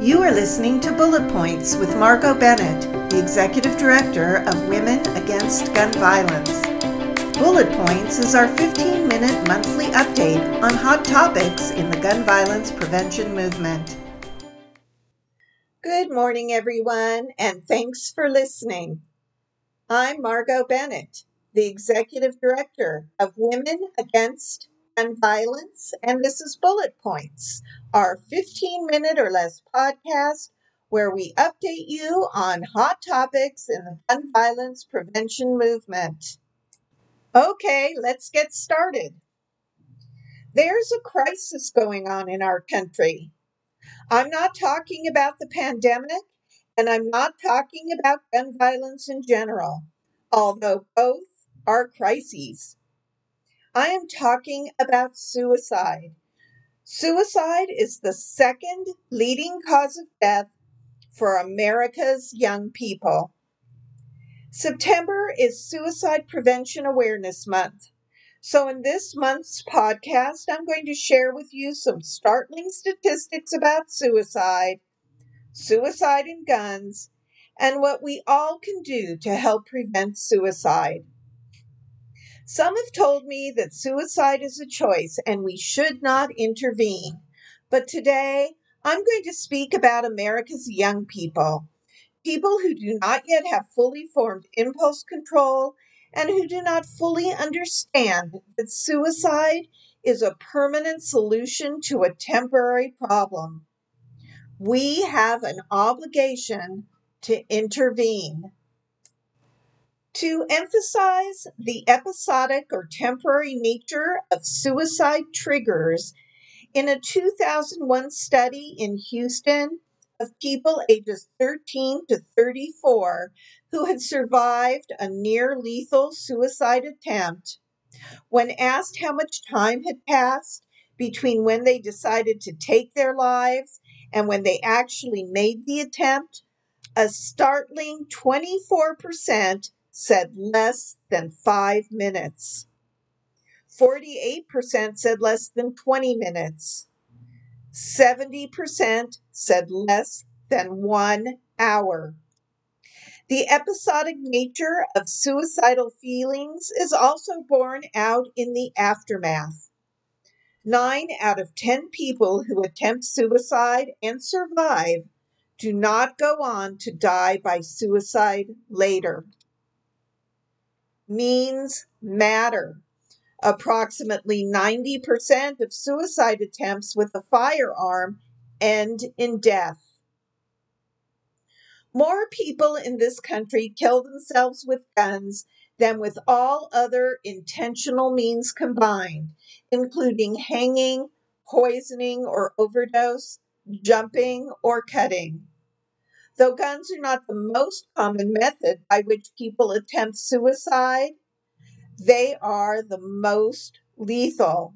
You are listening to Bullet Points with Margot Bennett, the Executive Director of Women Against Gun Violence. Bullet Points is our 15 minute monthly update on hot topics in the gun violence prevention movement. Good morning, everyone, and thanks for listening. I'm Margot Bennett, the Executive Director of Women Against Gun Violence, and this is Bullet Points, our 15 minute or less podcast where we update you on hot topics in the gun violence prevention movement. Okay, let's get started. There's a crisis going on in our country. I'm not talking about the pandemic and I'm not talking about gun violence in general, although both are crises. I am talking about suicide. Suicide is the second leading cause of death for America's young people. September is Suicide Prevention Awareness Month. So, in this month's podcast, I'm going to share with you some startling statistics about suicide suicide and guns, and what we all can do to help prevent suicide. Some have told me that suicide is a choice and we should not intervene. But today, I'm going to speak about America's young people, people who do not yet have fully formed impulse control and who do not fully understand that suicide is a permanent solution to a temporary problem we have an obligation to intervene. To emphasize the episodic or temporary nature of suicide triggers, in a 2001 study in Houston of people ages 13 to 34 who had survived a near lethal suicide attempt, when asked how much time had passed between when they decided to take their lives and when they actually made the attempt, a startling 24% said less than five minutes. 48% said less than 20 minutes. 70% said less than one hour. The episodic nature of suicidal feelings is also borne out in the aftermath. Nine out of 10 people who attempt suicide and survive do not go on to die by suicide later. Means matter. Approximately 90% of suicide attempts with a firearm end in death. More people in this country kill themselves with guns than with all other intentional means combined, including hanging, poisoning or overdose, jumping, or cutting. Though guns are not the most common method by which people attempt suicide, they are the most lethal.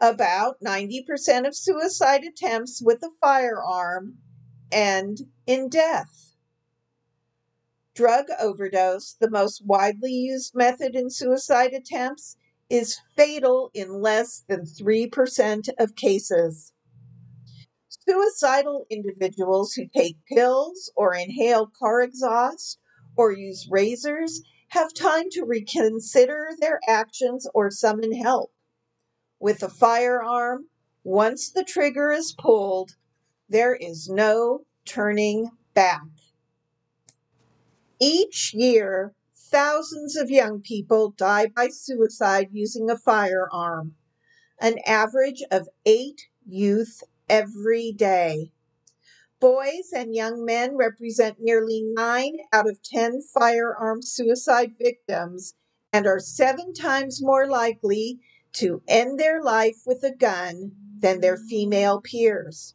About 90% of suicide attempts with a firearm end in death. Drug overdose, the most widely used method in suicide attempts, is fatal in less than 3% of cases. Suicidal individuals who take pills or inhale car exhaust or use razors have time to reconsider their actions or summon help. With a firearm, once the trigger is pulled, there is no turning back. Each year, thousands of young people die by suicide using a firearm, an average of eight youth every day. Boys and young men represent nearly nine out of 10 firearm suicide victims and are seven times more likely to end their life with a gun than their female peers.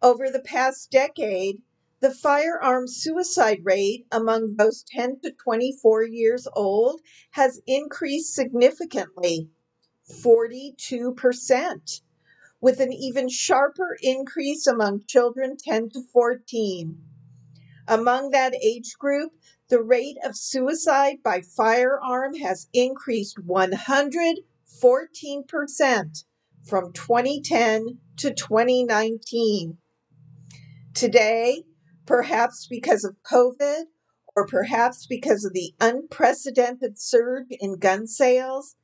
Over the past decade, the firearm suicide rate among those 10 to 24 years old has increased significantly 42%, with an even sharper increase among children 10 to 14. Among that age group, the rate of suicide by firearm has increased 114% from 2010 to 2019. Today, perhaps because of COVID or perhaps because of the unprecedented surge in gun sales,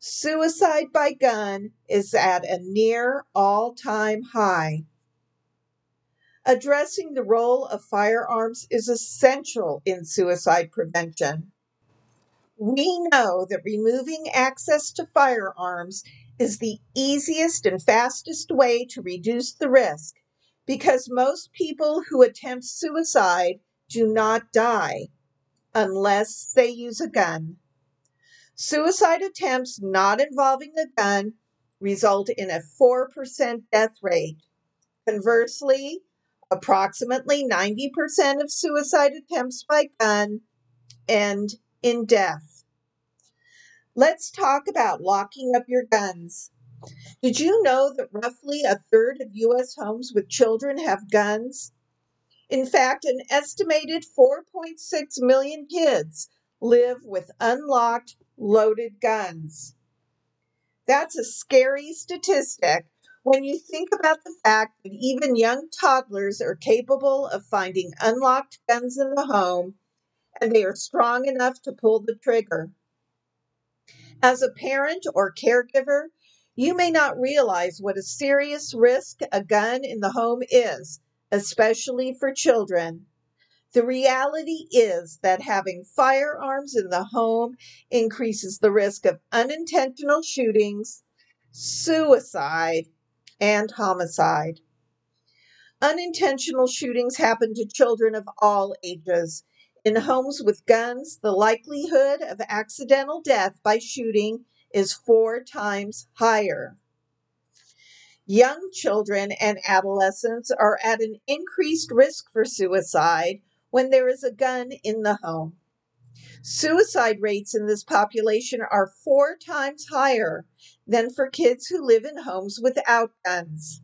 suicide by gun is at a near all time high. Addressing the role of firearms is essential in suicide prevention. We know that removing access to firearms is the easiest and fastest way to reduce the risk because most people who attempt suicide do not die unless they use a gun. Suicide attempts not involving a gun result in a 4% death rate. Conversely, approximately 90% of suicide attempts by gun end in death. Let's talk about locking up your guns. Did you know that roughly a third of U.S. homes with children have guns? In fact, an estimated 4.6 million kids live with unlocked, loaded guns. That's a scary statistic when you think about the fact that even young toddlers are capable of finding unlocked guns in the home and they are strong enough to pull the trigger. As a parent or caregiver, you may not realize what a serious risk a gun in the home is especially for children. The reality is that having firearms in the home increases the risk of unintentional shootings, suicide, and homicide. Unintentional shootings happen to children of all ages. In homes with guns, the likelihood of accidental death by shooting is four times higher. Young children and adolescents are at an increased risk for suicide when there is a gun in the home. Suicide rates in this population are four times higher than for kids who live in homes without guns.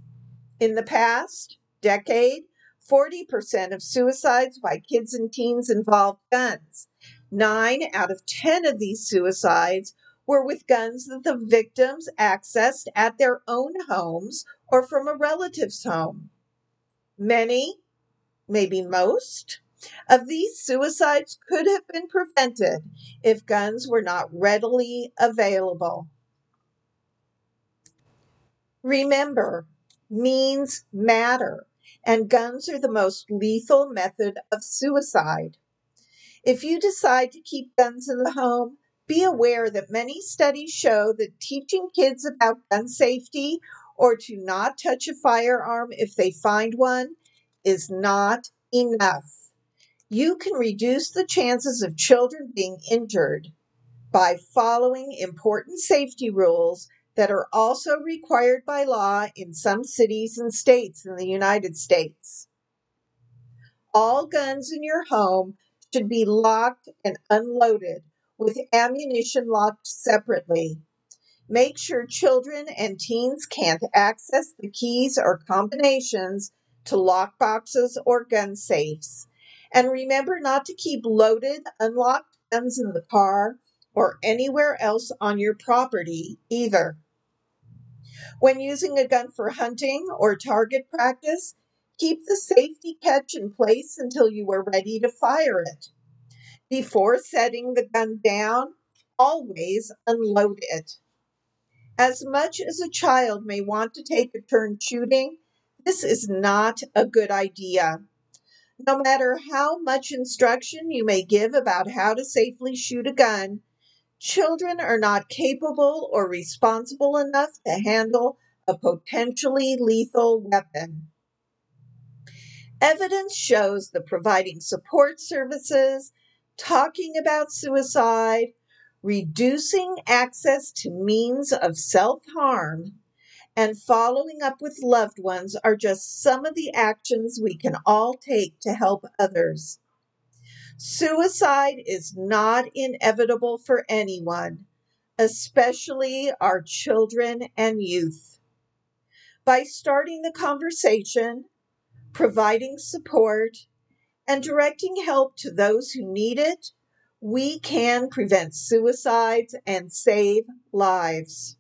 In the past decade, 40% of suicides by kids and teens involved guns. Nine out of 10 of these suicides were with guns that the victims accessed at their own homes or from a relative's home. Many, maybe most, of these suicides could have been prevented if guns were not readily available. Remember, means matter, and guns are the most lethal method of suicide. If you decide to keep guns in the home, be aware that many studies show that teaching kids about gun safety or to not touch a firearm if they find one is not enough. You can reduce the chances of children being injured by following important safety rules that are also required by law in some cities and states in the United States. All guns in your home should be locked and unloaded with ammunition locked separately. Make sure children and teens can't access the keys or combinations to lock boxes or gun safes. And remember not to keep loaded, unlocked guns in the car or anywhere else on your property either. When using a gun for hunting or target practice, keep the safety catch in place until you are ready to fire it. Before setting the gun down, always unload it. As much as a child may want to take a turn shooting, this is not a good idea. No matter how much instruction you may give about how to safely shoot a gun, children are not capable or responsible enough to handle a potentially lethal weapon. Evidence shows that providing support services talking about suicide, reducing access to means of self harm, and following up with loved ones are just some of the actions we can all take to help others. Suicide is not inevitable for anyone, especially our children and youth. By starting the conversation, providing support, and directing help to those who need it, we can prevent suicides and save lives.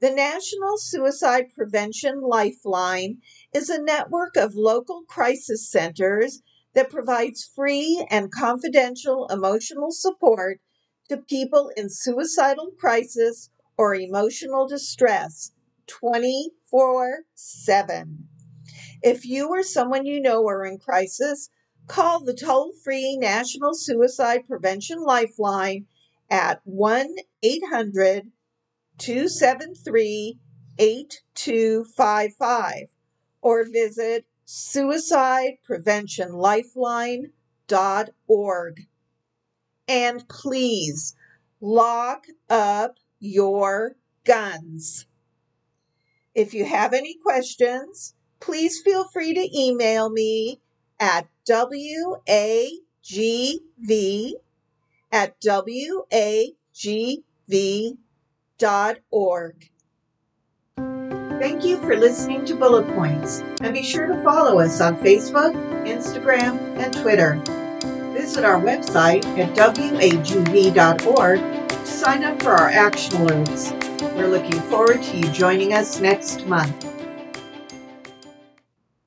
The National Suicide Prevention Lifeline is a network of local crisis centers that provides free and confidential emotional support to people in suicidal crisis or emotional distress 24 7. If you or someone you know are in crisis, call the toll free National Suicide Prevention Lifeline at 1 800 273 8255 or visit suicidepreventionlifeline.org. And please lock up your guns. If you have any questions, please feel free to email me at wagv at Thank you for listening to Bullet Points, and be sure to follow us on Facebook, Instagram, and Twitter. Visit our website at wagv.org to sign up for our action alerts. We're looking forward to you joining us next month.